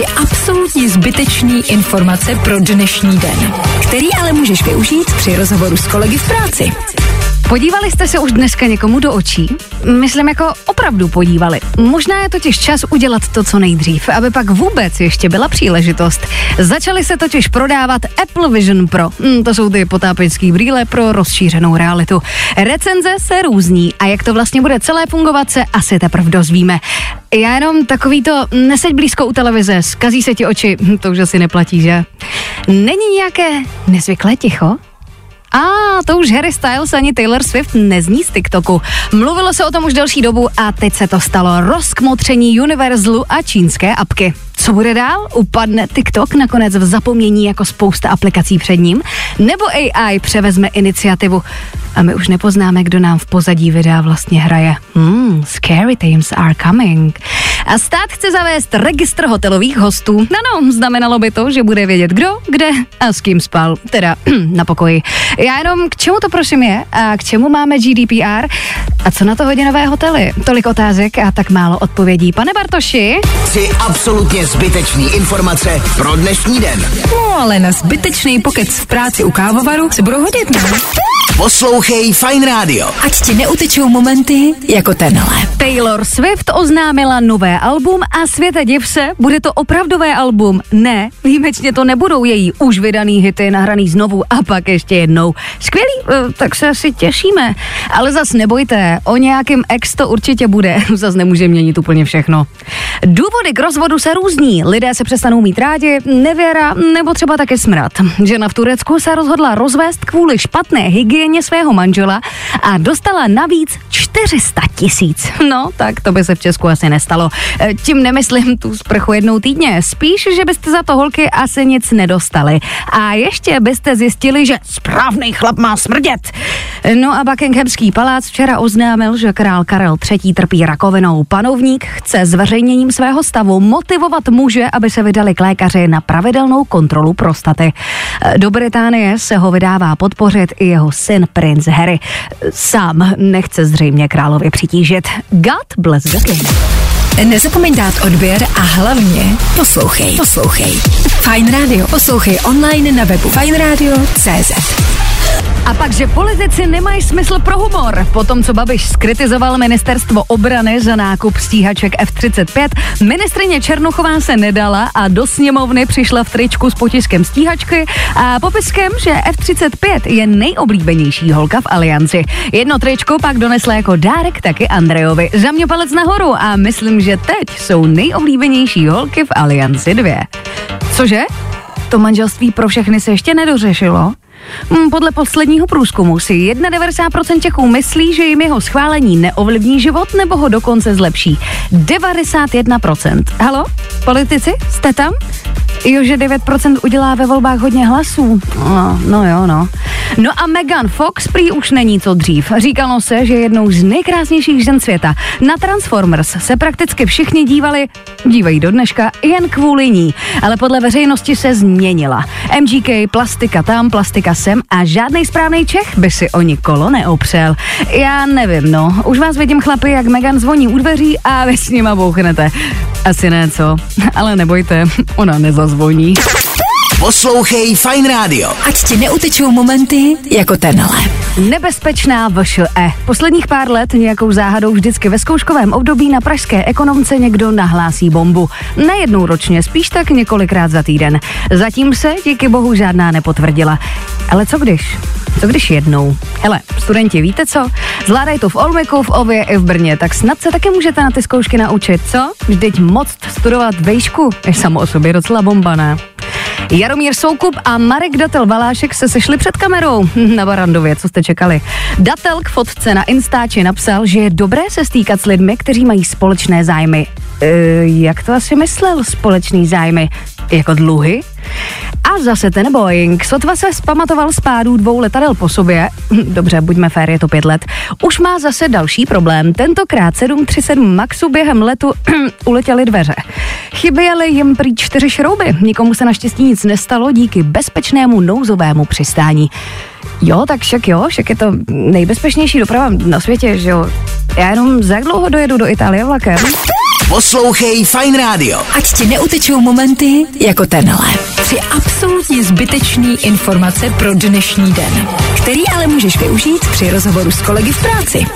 Tři absolutně zbytečné informace pro dnešní den, který ale můžeš využít při rozhovoru s kolegy v práci. Podívali jste se už dneska někomu do očí? Myslím jako opravdu podívali. Možná je totiž čas udělat to co nejdřív, aby pak vůbec ještě byla příležitost. Začaly se totiž prodávat Apple Vision Pro. Hm, to jsou ty potápěčský brýle pro rozšířenou realitu. Recenze se různí a jak to vlastně bude celé fungovat se asi teprve dozvíme. Já jenom takový to, neseď blízko u televize, skazí se ti oči, hm, to už asi neplatí, že? Není nějaké nezvyklé ticho? A to už Harry Styles ani Taylor Swift nezní z TikToku. Mluvilo se o tom už delší dobu a teď se to stalo. Rozkmotření Universalu a čínské apky. Co bude dál? Upadne TikTok nakonec v zapomnění jako spousta aplikací před ním? Nebo AI převezme iniciativu? A my už nepoznáme, kdo nám v pozadí videa vlastně hraje. Hmm, scary times are coming. A stát chce zavést registr hotelových hostů. No, no, znamenalo by to, že bude vědět kdo, kde a s kým spal. Teda na pokoji. Já jenom k čemu to prosím je a k čemu máme GDPR a co na to hodinové hotely? Tolik otázek a tak málo odpovědí. Pane Bartoši? Tři absolutně zbytečný informace pro dnešní den. No ale na zbytečný pokec v práci u kávovaru se budou hodit, ne? Poslouchej Fine Radio. Ať ti neutečou momenty jako tenhle. Taylor Swift oznámila nové album a světa div se, bude to opravdové album. Ne, výjimečně to nebudou její už vydaný hity nahraný znovu a pak ještě jednou. Skvělý, eh, tak se asi těšíme. Ale zas nebojte, o nějakým ex to určitě bude. Zas nemůže měnit úplně všechno. Důvody k rozvodu se různí. Lidé se přestanou mít rádi, nevěra nebo třeba také smrad. Žena v Turecku se rozhodla rozvést kvůli špatné hygieně svého manžela a dostala navíc 400 tisíc. No, tak to by se v Česku asi nestalo. E, Tím nemyslím tu sprchu jednou týdně. Spíš, že byste za to holky asi nic nedostali. A ještě byste zjistili, že správný chlap má smrdět. No a Buckinghamský palác včera oznámil, že král Karel III. trpí rakovinou. Panovník chce zveřejněním svého stavu motivovat muže, aby se vydali k lékaři na pravidelnou kontrolu prostaty. Do Británie se ho vydává podpořit i jeho syn princ Harry. Sám nechce zřejmě královi přitížit. God bless the king. Nezapomeň dát odběr a hlavně poslouchej. Poslouchej. Fine Radio. Poslouchej online na webu fineradio.cz A pak, že politici nemají smysl pro humor. Po tom, co Babiš skritizoval ministerstvo obrany za nákup stíhaček F-35, ministrině Černuchová se nedala a do sněmovny přišla v tričku s potiskem stíhačky a popiskem, že F-35 je nejoblíbenější holka v alianci. Jedno tričko pak donesla jako dárek taky Andrejovi. Za mě palec nahoru a myslím, že teď jsou nejoblíbenější holky v alianci dvě. Cože? To manželství pro všechny se ještě nedořešilo? Hmm, Podle posledního průzkumu si 91% Čechů myslí, že jim jeho schválení neovlivní život nebo ho dokonce zlepší. 91%. Halo? Politici? Jste tam? Jo, že 9% udělá ve volbách hodně hlasů. No, no jo, no. No a Megan Fox prý už není co dřív. Říkalo se, že je jednou z nejkrásnějších žen světa. Na Transformers se prakticky všichni dívali, dívají do dneška, jen kvůli ní. Ale podle veřejnosti se změnila. MGK, plastika tam, plastika sem a žádný správný Čech by si o ní kolo neopřel. Já nevím, no. Už vás vidím chlapi, jak Megan zvoní u dveří a vy s nima bouchnete. Asi ne, co? Ale nebojte, ona nezazvoní. Poslouchej Fine Radio. Ať ti neutečou momenty jako tenhle. Nebezpečná VŠE. Posledních pár let nějakou záhadou vždycky ve zkouškovém období na pražské ekonomce někdo nahlásí bombu. Nejednou ročně, spíš tak několikrát za týden. Zatím se díky bohu žádná nepotvrdila. Ale co když? Co když jednou? Hele, studenti, víte co? Zvládají to v Olmeku, v Ově i v Brně, tak snad se taky můžete na ty zkoušky naučit, co? Vždyť moc studovat vejšku je samo o sobě docela bomba, ne? Jaromír Soukup a Marek Datel Valášek se sešli před kamerou na Barandově, co jste čekali. Datel k fotce na Instači napsal, že je dobré se stýkat s lidmi, kteří mají společné zájmy. E, jak to asi myslel, společný zájmy? Jako dluhy? A zase ten Boeing. Sotva se zpamatoval z pádů dvou letadel po sobě. Dobře, buďme fér, je to pět let. Už má zase další problém. Tentokrát 737 Maxu během letu uletěly dveře. Chyběly jim prý čtyři šrouby. Nikomu se naštěstí nic nestalo díky bezpečnému nouzovému přistání. Jo, tak však jo, však je to nejbezpečnější doprava na světě, že jo. Já jenom za dlouho dojedu do Itálie vlakem? Poslouchej Fine Radio. Ať ti neutečou momenty jako tenhle. Tři absolutně zbytečný informace pro dnešní den, který ale můžeš využít při rozhovoru s kolegy v práci.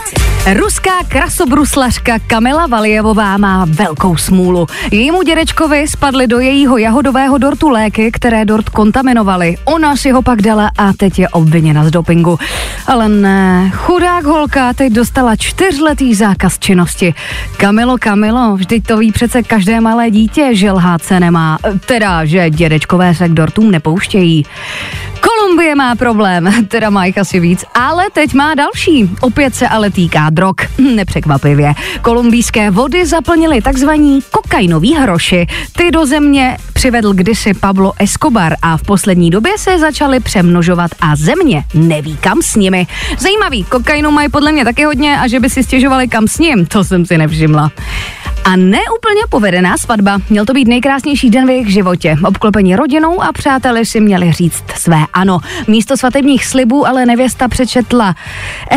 Ruská krasobruslařka Kamila Valijevová má velkou smůlu. Jejímu dědečkovi spadly do jejího jahodového dortu léky, které dort kontaminovaly. Ona si ho pak dala a teď je obviněna z dopingu. Ale ne, chudák holka teď dostala čtyřletý zákaz činnosti. Kamilo, Kamilo, vždyť to ví přece každé malé dítě, že lhát se nemá. Teda, že dědečkové se k dortům nepouštějí. Kolumbie má problém, teda má jich asi víc, ale teď má další. Opět se ale týká drog. Nepřekvapivě. Kolumbijské vody zaplnily takzvaní kokainoví hroši. Ty do země přivedl kdysi Pablo Escobar a v poslední době se začaly přemnožovat a země neví kam s nimi. Zajímavý, kokainu mají podle mě taky hodně a že by si stěžovali kam s ním, to jsem si nevšimla. A neúplně povedená svatba. Měl to být nejkrásnější den v jejich životě. Obklopení rodinou a přáteli si měli říct své ano. Místo svatebních slibů ale nevěsta přečetla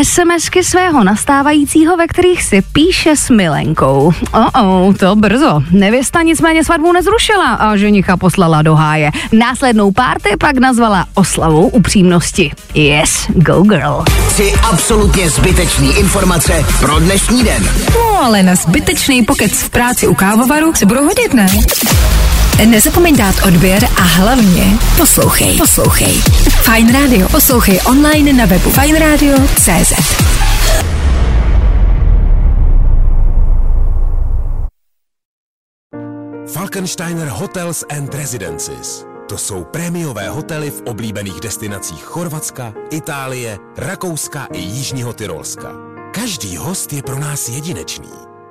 SMSky svého nastávajícího, ve kterých si píše s milenkou. O, oh, to brzo. Nevěsta nicméně svatbu nezrušila a ženicha poslala do háje. Následnou párty pak nazvala oslavou upřímnosti. Yes, go girl. Tři absolutně zbytečný informace pro dnešní den. No ale na zbytečný pokec v práci u kávovaru se budou hodit, ne? Nezapomeň dát odběr a hlavně poslouchej. Poslouchej. Fine Radio. Poslouchej online na webu fineradio.cz Falkensteiner Hotels and Residences. To jsou prémiové hotely v oblíbených destinacích Chorvatska, Itálie, Rakouska i Jižního Tyrolska. Každý host je pro nás jedinečný.